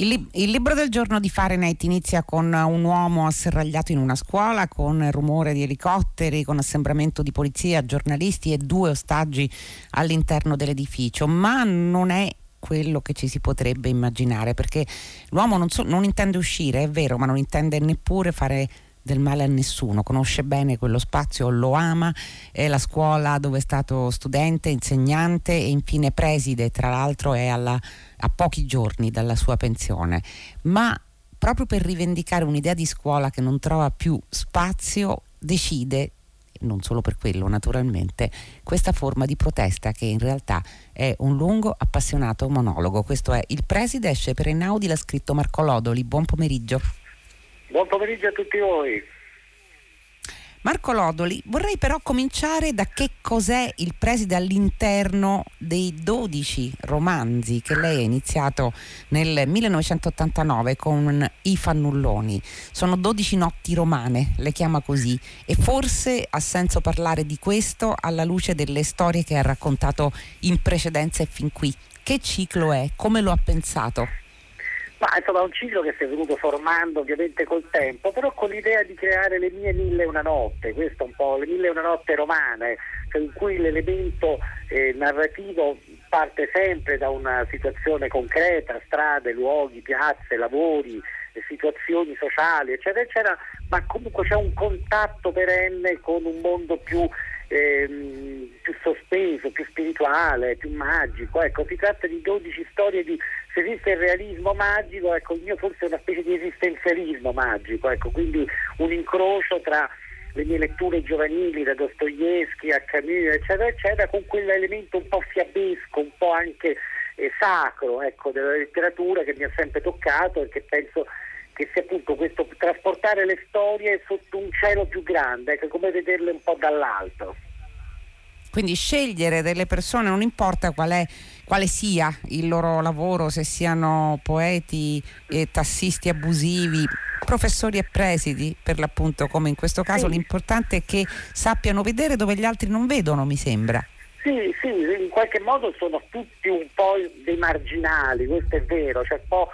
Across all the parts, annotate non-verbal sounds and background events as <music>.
Il, lib- il, libro del giorno di Fahrenheit inizia con un uomo asserragliato in una scuola, con rumore di elicotteri, con assembramento di polizia, giornalisti e due ostaggi all'interno dell'edificio, ma non è quello che ci si potrebbe immaginare, perché l'uomo non, so- non intende uscire, è vero, ma non intende neppure fare del male a nessuno, conosce bene quello spazio, lo ama, è la scuola dove è stato studente, insegnante e infine preside, tra l'altro è alla, a pochi giorni dalla sua pensione, ma proprio per rivendicare un'idea di scuola che non trova più spazio, decide non solo per quello naturalmente, questa forma di protesta che in realtà è un lungo, appassionato monologo. Questo è Il preside esce per Einaudi, l'ha scritto Marco Lodoli. Buon pomeriggio. Buon pomeriggio a tutti voi. Marco Lodoli, vorrei però cominciare da che cos'è il preside all'interno dei 12 romanzi che lei ha iniziato nel 1989 con I fannulloni. Sono 12 notti romane, le chiama così, e forse ha senso parlare di questo alla luce delle storie che ha raccontato in precedenza e fin qui. Che ciclo è? Come lo ha pensato? Ma insomma è un ciclo che si è venuto formando ovviamente col tempo, però con l'idea di creare le mie mille e una notte, questo un po' le mille e una notte romane, cioè in cui l'elemento eh, narrativo parte sempre da una situazione concreta, strade, luoghi, piazze, lavori, eh, situazioni sociali, eccetera, eccetera, ma comunque c'è un contatto perenne con un mondo più ehm, più sospeso, più spirituale, più magico. Ecco, si tratta di 12 storie di se esiste il realismo magico, ecco, il mio forse è una specie di esistenzialismo magico, ecco, quindi un incrocio tra le mie letture giovanili da Dostoevsky a Camus, eccetera, eccetera, con quell'elemento un po' fiabesco, un po' anche eh, sacro ecco, della letteratura che mi ha sempre toccato e che penso che sia appunto questo trasportare le storie sotto un cielo più grande, ecco, come vederle un po' dall'alto. Quindi scegliere delle persone, non importa qual è, quale sia il loro lavoro, se siano poeti, eh, tassisti abusivi, professori e presidi, per l'appunto come in questo caso, sì. l'importante è che sappiano vedere dove gli altri non vedono, mi sembra. Sì, sì, in qualche modo sono tutti un po' dei marginali, questo è vero, cioè un po'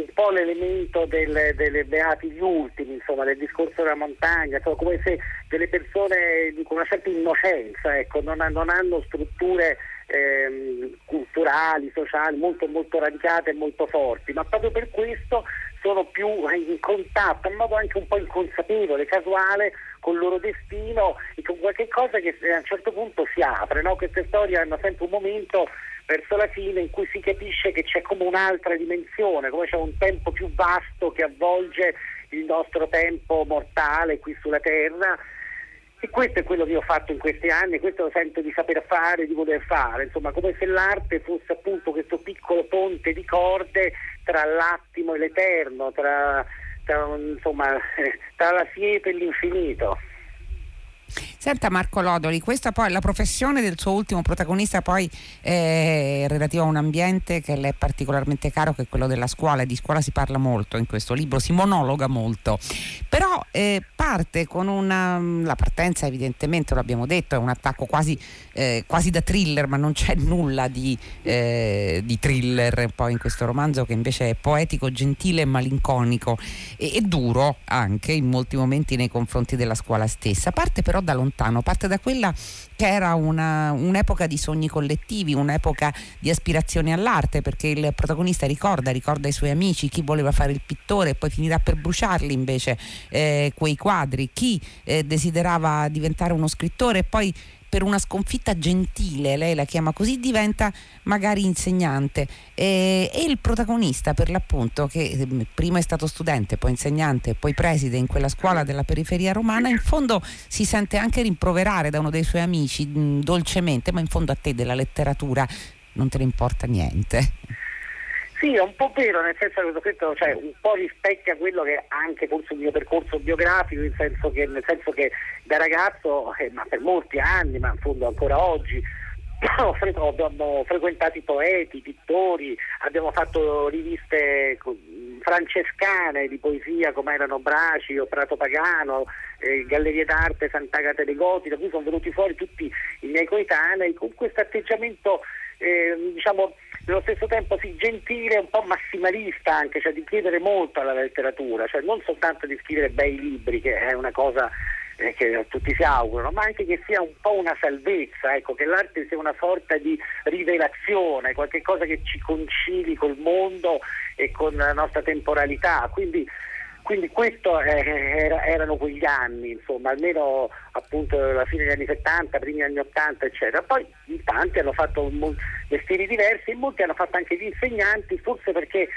un po' l'elemento del, delle beati gli ultimi, insomma, del discorso della montagna, insomma, come se delle persone con una certa innocenza, ecco, non, non, hanno strutture ehm, culturali, sociali molto, molto radicate e molto forti, ma proprio per questo sono più in contatto, in modo anche un po' inconsapevole, casuale, con il loro destino e con qualche cosa che a un certo punto si apre. No? Queste storie hanno sempre un momento verso la fine in cui si capisce che c'è come un'altra dimensione, come c'è un tempo più vasto che avvolge il nostro tempo mortale qui sulla Terra. E questo è quello che ho fatto in questi anni, questo lo sento di saper fare, di poter fare, insomma, come se l'arte fosse appunto questo piccolo ponte di corde tra l'attimo e l'eterno, tra, tra, insomma, <laughs> tra la siepe e l'infinito. Senta Marco Lodoli, questa poi la professione del suo ultimo protagonista poi è relativa a un ambiente che le è particolarmente caro che è quello della scuola di scuola si parla molto in questo libro, si monologa molto, però eh, parte con una, la partenza evidentemente lo abbiamo detto è un attacco quasi, eh, quasi da thriller ma non c'è nulla di, eh, di, thriller poi in questo romanzo che invece è poetico, gentile e malinconico e, e duro anche in molti momenti nei confronti della scuola stessa, parte però da lontano, parte da quella che era una, un'epoca di sogni collettivi, un'epoca di aspirazioni all'arte, perché il protagonista ricorda, ricorda i suoi amici, chi voleva fare il pittore e poi finirà per bruciarli invece eh, quei quadri, chi eh, desiderava diventare uno scrittore e poi per una sconfitta gentile, lei la chiama così, diventa magari insegnante e, e il protagonista per l'appunto che ehm, prima è stato studente, poi insegnante, poi preside in quella scuola della periferia romana, in fondo si sente anche rimproverare da uno dei suoi amici mh, dolcemente, ma in fondo a te della letteratura non te ne importa niente. Sì, è un po' vero, nel senso che questo cioè, un po' rispecchia quello che anche forse il mio percorso biografico, nel senso che, nel senso che da ragazzo, eh, ma per molti anni, ma in fondo ancora oggi, <clears throat> abbiamo frequentato i poeti, i pittori, abbiamo fatto riviste francescane di poesia come erano Braci o Prato Pagano, eh, Gallerie d'arte Sant'Agata dei Goti, da cui sono venuti fuori tutti i miei coetanei con questo atteggiamento eh, diciamo, nello stesso tempo sì, gentile, un po' massimalista anche, cioè di chiedere molto alla letteratura, cioè non soltanto di scrivere bei libri, che è una cosa eh, che tutti si augurano, ma anche che sia un po' una salvezza, ecco, che l'arte sia una sorta di rivelazione, qualcosa che ci concili col mondo e con la nostra temporalità. Quindi, quindi questo era, erano quegli anni, insomma, almeno appunto la fine degli anni 70, primi anni 80, eccetera. Poi in tanti hanno fatto mestieri diversi e molti hanno fatto anche gli insegnanti, forse perché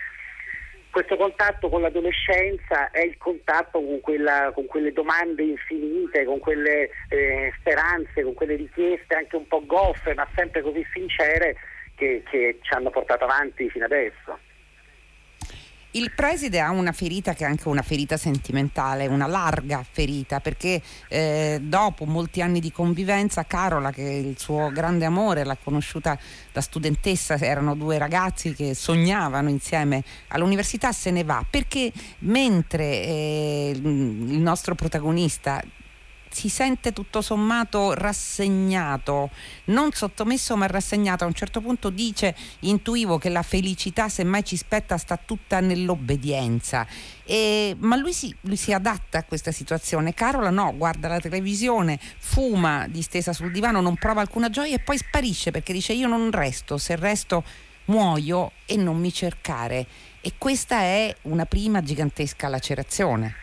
questo contatto con l'adolescenza è il contatto con, quella, con quelle domande infinite, con quelle eh, speranze, con quelle richieste anche un po' goffe, ma sempre così sincere che, che ci hanno portato avanti fino adesso. Il preside ha una ferita che è anche una ferita sentimentale, una larga ferita, perché eh, dopo molti anni di convivenza Carola, che il suo grande amore, l'ha conosciuta da studentessa, erano due ragazzi che sognavano insieme all'università, se ne va, perché mentre eh, il nostro protagonista si sente tutto sommato rassegnato, non sottomesso ma rassegnato. A un certo punto dice, intuivo che la felicità semmai ci spetta sta tutta nell'obbedienza. E, ma lui si, lui si, adatta a questa situazione. Carola no, guarda la televisione, fuma distesa sul divano, non prova alcuna gioia e poi sparisce perché dice io non resto, se resto muoio e non mi cercare. E questa è una prima gigantesca lacerazione.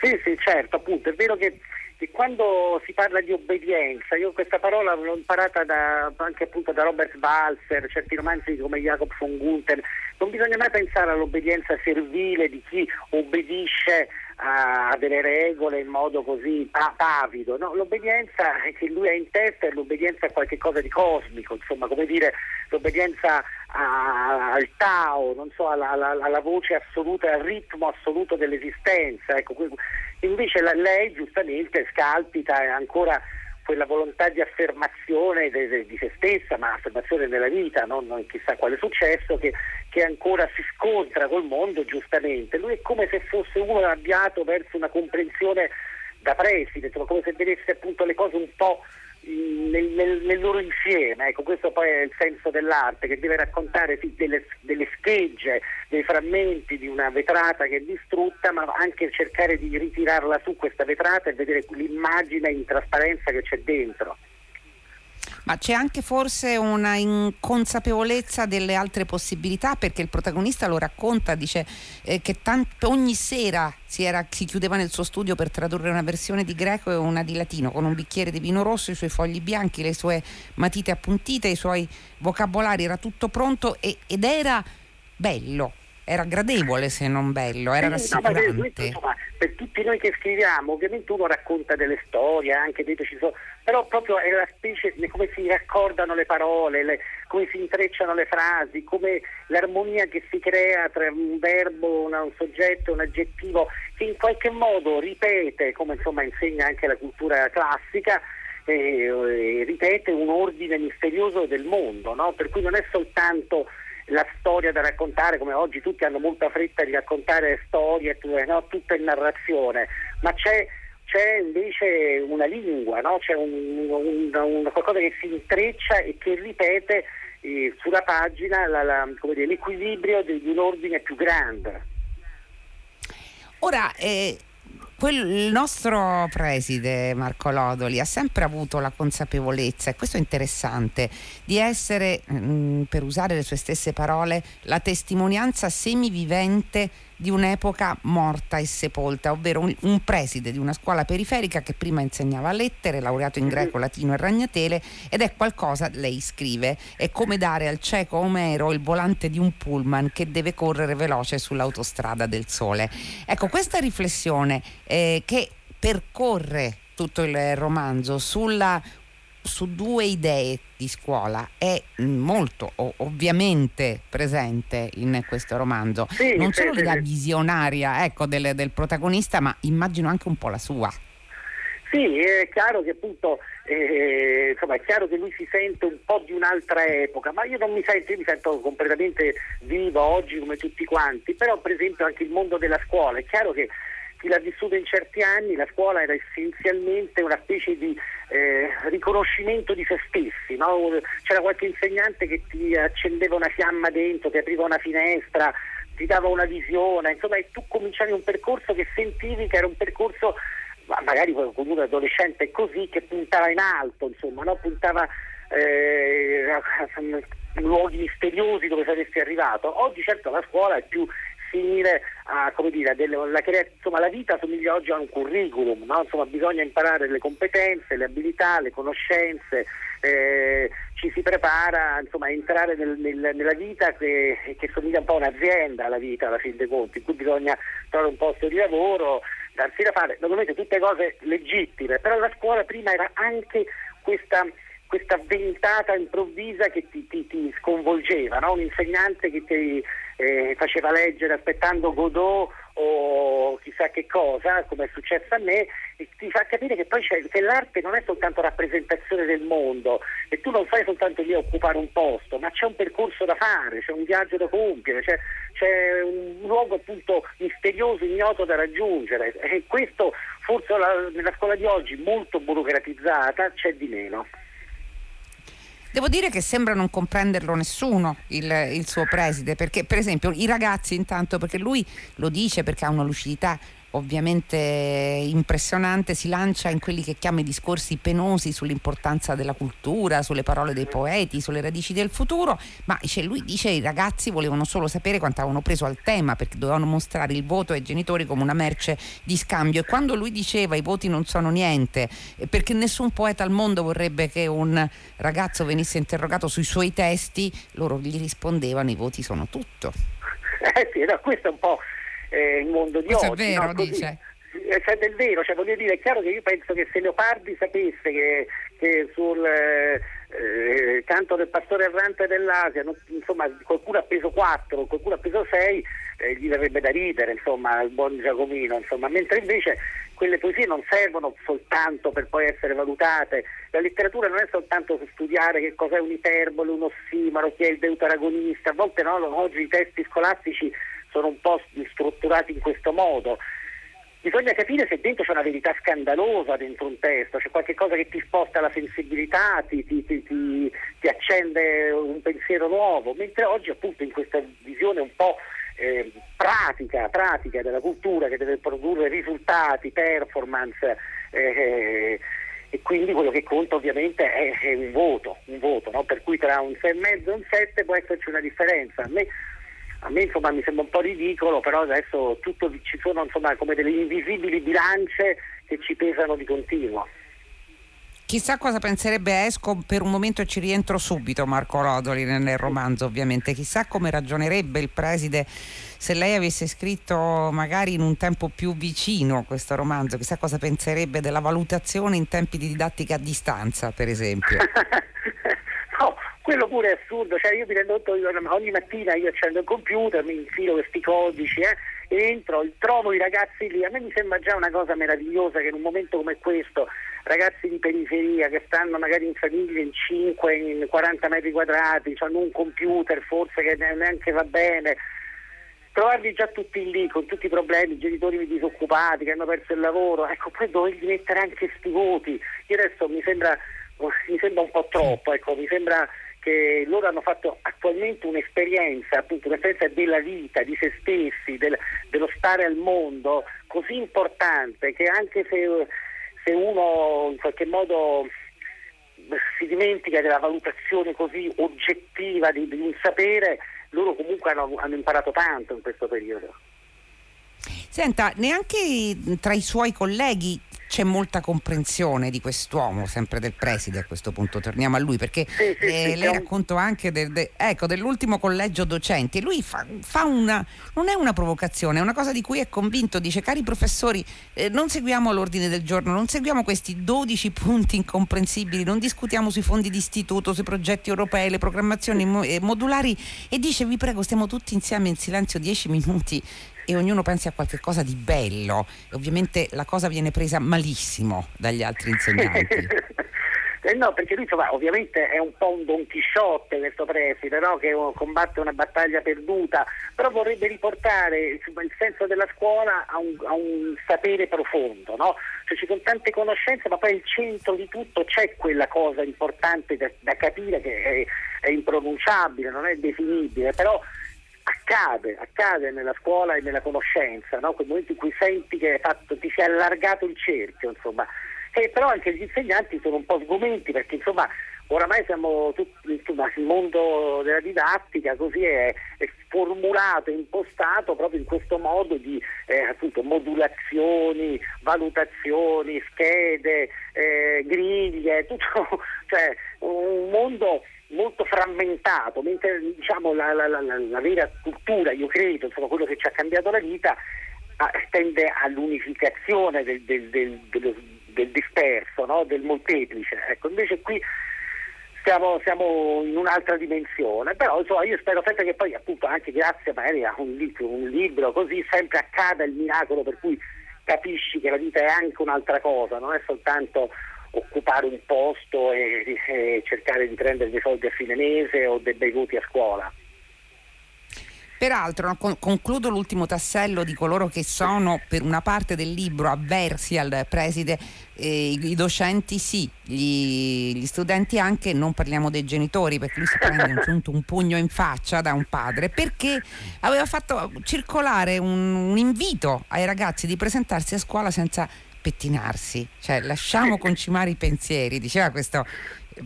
Sì, sì, certo, appunto, è vero che che quando si parla di obbedienza, io questa parola l'ho imparata da, anche appunto da Robert Walser, certi romanzi come Jacob von Gunther, non bisogna mai pensare all'obbedienza servile di chi obbedisce a delle regole in modo così pavido, no? l'obbedienza che lui ha in testa è l'obbedienza a qualche cosa di cosmico, insomma come dire l'obbedienza a, al Tao, so, alla, alla, alla, voce assoluta, al ritmo assoluto dell'esistenza. Ecco, invece la, lei giustamente scalpita ancora quella volontà di affermazione de, de, di se stessa, ma affermazione nella vita, non, non chissà quale successo, che, che, ancora si scontra col mondo giustamente. Lui è come se fosse uno avviato verso una comprensione da preside, come se vedesse appunto le cose un po' nel, nel, nel, loro insieme. Ecco, questo poi è il senso dell'arte, che deve raccontare sì, delle, delle, schegge, dei frammenti di una vetrata che è distrutta, ma anche cercare di ritirarla su questa vetrata e vedere l'immagine in trasparenza che c'è dentro ma c'è anche forse una inconsapevolezza delle altre possibilità perché il protagonista lo racconta, dice eh, che tant- ogni sera si, era, si, chiudeva nel suo studio per tradurre una versione di greco e una di latino con un bicchiere di vino rosso, i suoi fogli bianchi, le sue matite appuntite, i suoi vocabolari, era tutto pronto e, ed era bello era gradevole se non bello, era sì, rassicurante. No, questo, insomma, per tutti noi che scriviamo, ovviamente uno racconta delle storie, anche dentro ci sono, però proprio è la specie come si raccordano le parole, le, come si intrecciano le frasi, come l'armonia che si crea tra un verbo, una, un soggetto, un aggettivo, che in qualche modo ripete, come insomma insegna anche la cultura classica, eh, ripete un ordine misterioso del mondo, no? per cui non è soltanto la storia da raccontare, come oggi tutti hanno molta fretta di raccontare storie, no? tutta in narrazione, ma c'è, c'è invece una lingua, no? c'è un, un, un, qualcosa che si intreccia e che ripete eh, sulla pagina la, la, dire, l'equilibrio di, di, un ordine più grande. Ora, eh, il nostro preside Marco Lodoli ha sempre avuto la consapevolezza, e questo è interessante, di essere, mh, mm, per usare le sue stesse parole, la testimonianza semivivente di un'epoca morta e sepolta, ovvero un, un, preside di una scuola periferica che prima insegnava lettere, laureato in greco, latino e ragnatele ed è qualcosa, lei scrive, è come dare al cieco Omero il volante di un pullman che deve correre veloce sull'autostrada del sole. Ecco, questa riflessione eh, che percorre tutto il romanzo sulla su due idee di scuola è molto ovviamente presente in questo romanzo. Sì, non solo sì, la visionaria ecco, del, del, protagonista, ma immagino anche un po' la sua. Sì, è chiaro che appunto eh, insomma, è chiaro che lui si sente un po' di un'altra epoca, ma io non mi sento, io mi sento completamente vivo oggi come tutti quanti, però per esempio anche il mondo della scuola, è chiaro che chi l'ha vissuto in certi anni, la scuola era essenzialmente una specie di eh, riconoscimento di se stessi, no? c'era qualche insegnante che ti accendeva una fiamma dentro, ti apriva una finestra, ti dava una visione, insomma e tu cominciavi un percorso che sentivi che era un percorso magari con un adolescente così che puntava in alto, insomma, no? puntava eh, luoghi misteriosi dove saresti arrivato. Oggi certo la scuola è più simile a, come dire, delle, la, insomma, la vita somiglia oggi a un curriculum, no? insomma, bisogna imparare le competenze, le abilità, le conoscenze, eh, ci si prepara insomma, a entrare nel, nel, nella vita che, che, somiglia un po' a un'azienda alla vita alla fin dei conti, in cui bisogna trovare un posto di lavoro, darsi da fare, naturalmente tutte cose legittime, però la scuola prima era anche questa questa ventata improvvisa che ti, ti, ti sconvolgeva, no? un insegnante che ti eh, faceva leggere aspettando Godot o chissà che cosa, come è successo a me, e ti fa capire che poi che l'arte non è soltanto rappresentazione del mondo e tu non fai soltanto lì occupare un posto, ma c'è un percorso da fare, c'è un viaggio da compiere, c'è, c'è un luogo appunto misterioso, ignoto da raggiungere e questo forse la, nella scuola di oggi molto burocratizzata c'è di meno. Devo dire che sembra non comprenderlo nessuno il, il, suo preside, perché per esempio i ragazzi intanto, perché lui lo dice perché ha una lucidità ovviamente impressionante, si lancia in quelli che chiama i discorsi penosi sull'importanza della cultura, sulle parole dei poeti, sulle radici del futuro, ma cioè, lui dice che i ragazzi volevano solo sapere quanto avevano preso al tema perché dovevano mostrare il voto ai genitori come una merce di scambio e quando lui diceva i voti non sono niente, perché nessun poeta al mondo vorrebbe che un ragazzo venisse interrogato sui suoi testi, loro gli rispondevano i voti sono tutto. Eh sì, no, questo è un po' eh, il mondo di Questo oggi. è vero, no? dice. Eh, cioè, del vero, cioè, voglio dire, è chiaro che io penso che se Leopardi sapesse che, che sul eh, eh canto del pastore errante dell'Asia, non, insomma, qualcuno ha preso 4, qualcuno ha preso 6, eh, gli verrebbe da ridere, insomma, il buon Giacomino, insomma, mentre invece quelle poesie non servono soltanto per poi essere valutate, la letteratura non è soltanto studiare che cos'è un'iperbole, un ossimaro, chi è il deuteragonista, a volte no, oggi i testi scolastici sono un po' strutturati in questo modo. Bisogna capire se dentro c'è una verità scandalosa dentro un testo, c'è qualcosa che ti sposta la sensibilità, ti, ti, ti, ti, accende un pensiero nuovo, mentre oggi appunto in questa visione un po' eh, pratica, pratica della cultura che deve produrre risultati, performance, eh, e quindi quello che conta ovviamente è, è un voto, un voto no? per cui tra un 6,5 e un 7 può esserci una differenza. A me a me insomma, mi sembra un po' ridicolo, però adesso tutto, ci sono insomma, come delle invisibili bilance che ci pesano di continuo. Chissà cosa penserebbe Esco, per un momento ci rientro subito Marco Rodoli nel romanzo ovviamente, chissà come ragionerebbe il preside se lei avesse scritto magari in un tempo più vicino questo romanzo, chissà cosa penserebbe della valutazione in tempi di didattica a distanza per esempio. <laughs> quello pure è assurdo, cioè io mi rendo conto, ogni mattina io accendo il computer, mi infilo questi codici, eh, entro, trovo i ragazzi lì, a me mi sembra già una cosa meravigliosa che in un momento come questo ragazzi di periferia che stanno magari in famiglie in 5, in 40 metri quadrati, hanno un computer forse che neanche va bene, trovarli già tutti lì con tutti i problemi, genitori disoccupati che hanno perso il lavoro, ecco poi dovergli mettere anche questi voti, io adesso mi sembra, mi sembra un po' troppo, ecco, mi sembra che loro hanno fatto attualmente un'esperienza, appunto un'esperienza della vita, di se stessi, del, dello stare al mondo così importante che anche se, se uno in qualche modo si dimentica della valutazione così oggettiva di, di un sapere, loro comunque hanno, hanno imparato tanto in questo periodo. Senta, neanche tra i suoi colleghi c'è molta comprensione di quest'uomo, sempre del preside a questo punto, torniamo a lui, perché sì, sì, eh, sì, lei racconta anche del, de, ecco, dell'ultimo collegio docenti. Lui fa, fa, una, non è una provocazione, è una cosa di cui è convinto, dice cari professori eh, non seguiamo l'ordine del giorno, non seguiamo questi 12 punti incomprensibili, non discutiamo sui fondi di istituto, sui progetti europei, le programmazioni mo- eh, modulari. E dice vi prego stiamo tutti insieme in silenzio 10 minuti e ognuno pensi a qualche cosa di bello. Ovviamente la cosa viene presa malissimo dagli altri insegnanti. <laughs> Eh no, perché lui insomma, ovviamente è un po' un Don Chisciotte questo preside, no? che combatte una battaglia perduta, però vorrebbe riportare il senso della scuola a un, a un sapere profondo. No? Cioè, ci sono tante conoscenze, ma poi al centro di tutto c'è quella cosa importante da, da capire che è, è impronunciabile, non è definibile, però accade, accade nella scuola e nella conoscenza, no? quel momento in cui senti che fatto, ti si è allargato il cerchio, insomma. E però anche gli insegnanti sono un po' sgomenti perché insomma oramai siamo tutti, insomma, il mondo della didattica così è, è formulato, impostato proprio in questo modo di eh, appunto, modulazioni, valutazioni, schede, eh, griglie, tutto, <laughs> cioè un mondo molto frammentato, mentre diciamo, la, la, la, la, vera cultura, io credo, insomma, quello che ci ha cambiato la vita, ah, tende all'unificazione del, del, del, del disperso, no? del molteplice. Ecco, invece qui siamo, siamo, in un'altra dimensione, però insomma, io spero sempre che poi appunto anche grazie magari a un libro, un libro così sempre accada il miracolo per cui capisci che la vita è anche un'altra cosa, non è soltanto occupare un posto e, e cercare di prendere dei soldi a fine mese o dei bei voti a scuola. Peraltro, concludo l'ultimo tassello di coloro che sono per una parte del libro avversi al preside, eh, i, docenti sì, gli, gli, studenti anche, non parliamo dei genitori perché lui si prende un, un pugno in faccia da un padre, perché aveva fatto circolare un, un invito ai ragazzi di presentarsi a scuola senza pettinarsi, cioè lasciamo concimare i pensieri, diceva questo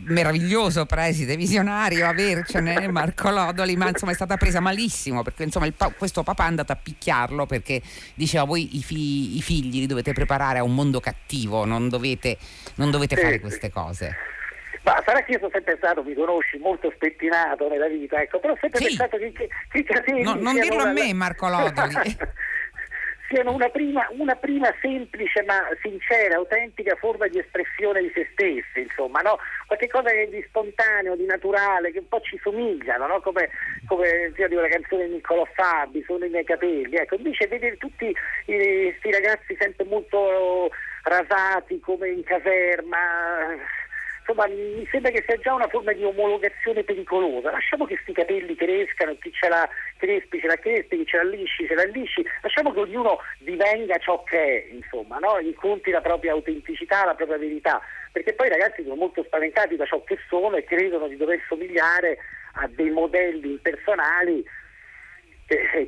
meraviglioso preside visionario avercene Marco Lodoli ma insomma è stata presa malissimo perché insomma pa- questo papà è andato a picchiarlo perché diceva voi i, fi- i, figli li dovete preparare a un mondo cattivo non dovete, non dovete fare queste cose ma sarà che io sono sempre stato, mi conosci, molto spettinato nella vita, ecco, però ho sempre sì. pensato che, che, che no, Non dirlo a me, Marco Lodoli. <laughs> <laughs> siano una prima, una prima, semplice ma sincera, autentica forma di espressione di se stessi, insomma, no? qualche cosa di spontaneo, di naturale, che un po' ci somigliano, no? come, come dico la canzone di Niccolò Fabi, sono i miei capelli, ecco, invece vedere tutti questi ragazzi sempre molto rasati come in caserma insomma mi sembra che sia già una forma di omologazione pericolosa. Lasciamo che questi capelli crescano, chi ce l'ha crespi ce l'ha crespi, chi ce l'ha lisci ce l'ha lisci, lasciamo che ognuno divenga ciò che è, insomma, no? incontri la propria autenticità, la propria verità, perché poi i ragazzi sono molto spaventati da ciò che sono e credono di dover somigliare a dei modelli impersonali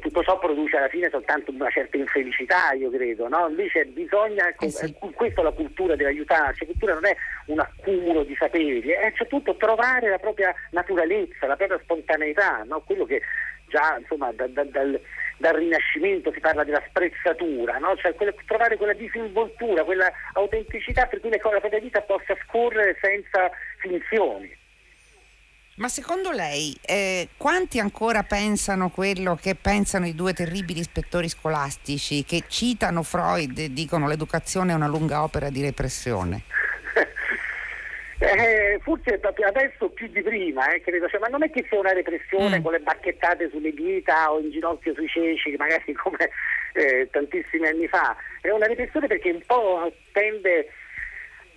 tutto ciò produce alla fine soltanto una certa infelicità, io credo, no? Invece bisogna, eh sì. questa è la cultura dell'aiutarci, la cultura non è un accumulo di saperi, è soprattutto trovare la propria naturalezza, la propria spontaneità, no? quello che già insomma da, da, dal, dal, Rinascimento si parla della sprezzatura, no? cioè quella, trovare quella disinvoltura, quella autenticità per cui la propria vita possa scorrere senza finzioni. Ma secondo lei eh, quanti ancora pensano quello che pensano i due terribili ispettori scolastici che citano Freud e dicono l'educazione è una lunga opera di repressione? <laughs> Eh, forse adesso più di prima, eh, credo, cioè, ma non è che sia una repressione mm. con le bacchettate sulle dita o in ginocchio sui ceci, magari <laughs> come eh, tantissimi anni fa, è una repressione perché un po' tende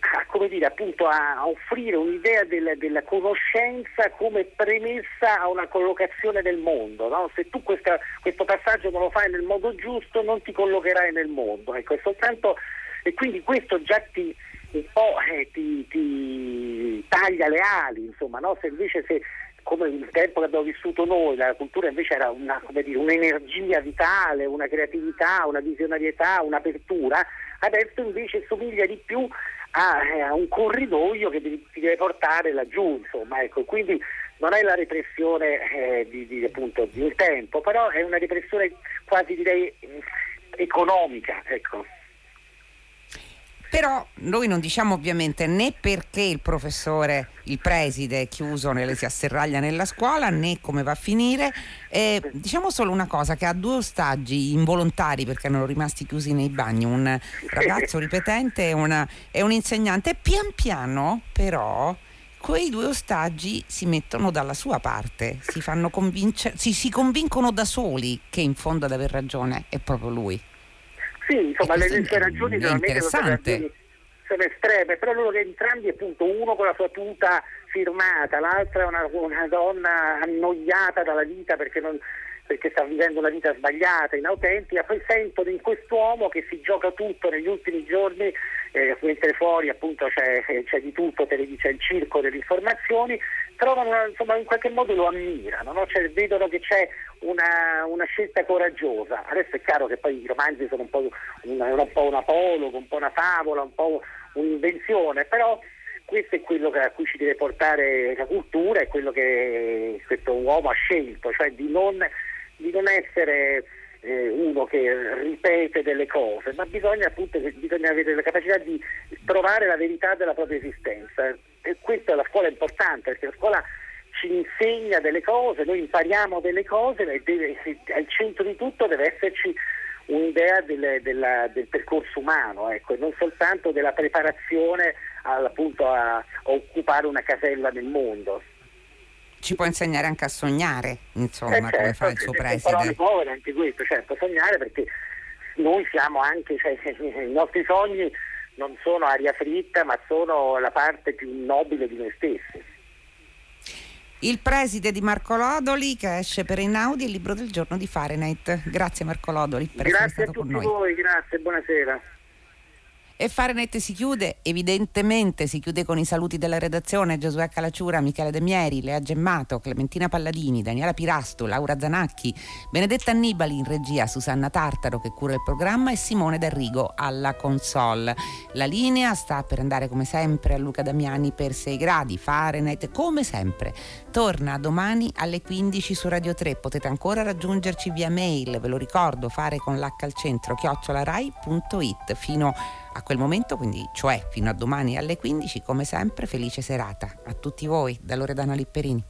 a, dire, appunto a, offrire un'idea del, della conoscenza come premessa a una collocazione nel mondo. No? Se tu questa, questo passaggio non lo fai nel modo giusto non ti collocherai nel mondo. Ecco, soltanto, e quindi questo già ti, un po' eh, ti, ti, taglia le ali, insomma, no? se invece se, come il tempo che abbiamo vissuto noi, la cultura invece era una, dire, un'energia vitale, una creatività, una visionarietà, un'apertura, adesso invece somiglia di più a, eh, a un corridoio che ti deve portare laggiù, insomma, ecco, quindi non è la repressione eh, di, di, appunto, di, un tempo, però è una repressione quasi direi economica, ecco. Però noi non diciamo ovviamente né perché il professore, il preside è chiuso, nelle, si asserraglia nella scuola, né come va a finire. Eh, diciamo solo una cosa, che ha due ostaggi involontari perché erano rimasti chiusi nei bagni, un ragazzo ripetente e, una, e un insegnante. Pian piano però quei due ostaggi si mettono dalla sua parte, si, convincer- si, si convincono da soli che in fondo ad aver ragione è proprio lui. Sì, insomma, le, le ragioni interessante. Ragioni, sono estreme, però loro entrambi appunto uno con la sua tuta firmata, l'altra è una, una donna annoiata dalla vita perché non, perché sta vivendo una vita sbagliata, inautentica, poi sentono in quest'uomo che si gioca tutto negli ultimi giorni, eh, mentre fuori appunto c'è, c'è di tutto, c'è il circo delle informazioni, trovano insomma in qualche modo lo ammirano, no? cioè, vedono che c'è una, una, scelta coraggiosa. Adesso è chiaro che poi i romanzi sono un po', una, un po' un apologo, un po' una favola, un po' un'invenzione, però questo è quello a cui ci deve portare la cultura, è quello che questo uomo ha scelto, cioè di non di non essere eh, uno che ripete delle cose, ma bisogna appunto bisogna avere la capacità di trovare la verità della propria esistenza. E questa la scuola è importante perché la scuola ci insegna delle cose, noi impariamo delle cose e deve, al centro di tutto deve esserci un'idea del, della, del percorso umano, ecco, e non soltanto della preparazione appunto a, a occupare una casella nel mondo ci può insegnare anche a sognare, insomma, eh certo, come fa il suo preside. Parole povere anche questo, certo, sognare perché noi siamo anche, cioè, <laughs> i nostri sogni non sono aria fritta, ma sono la parte più nobile di noi stessi. Il preside di Marco Lodoli che esce per Einaudi il libro del giorno di Fahrenheit. Grazie Marco Lodoli per grazie essere stato con noi. Grazie a tutti voi, grazie, buonasera. E Fahrenheit si chiude, evidentemente si chiude con i saluti della redazione Giosuè Calacciura, Michele De Mieri, Lea Gemmato, Clementina Palladini, Daniela Pirasto, Laura Zanacchi, Benedetta Annibali in regia, Susanna Tartaro che cura il programma e Simone D'Arrigo alla console. La linea sta per andare come sempre a Luca Damiani per 6 gradi, Fahrenheit come sempre. Torna domani alle 15 su Radio 3, potete ancora raggiungerci via mail, ve lo ricordo, fare con l'H al centro, chiocciolarai.it fino a quel momento, quindi cioè fino a domani alle 15, come sempre, felice serata a tutti voi da Loredana Lipperini.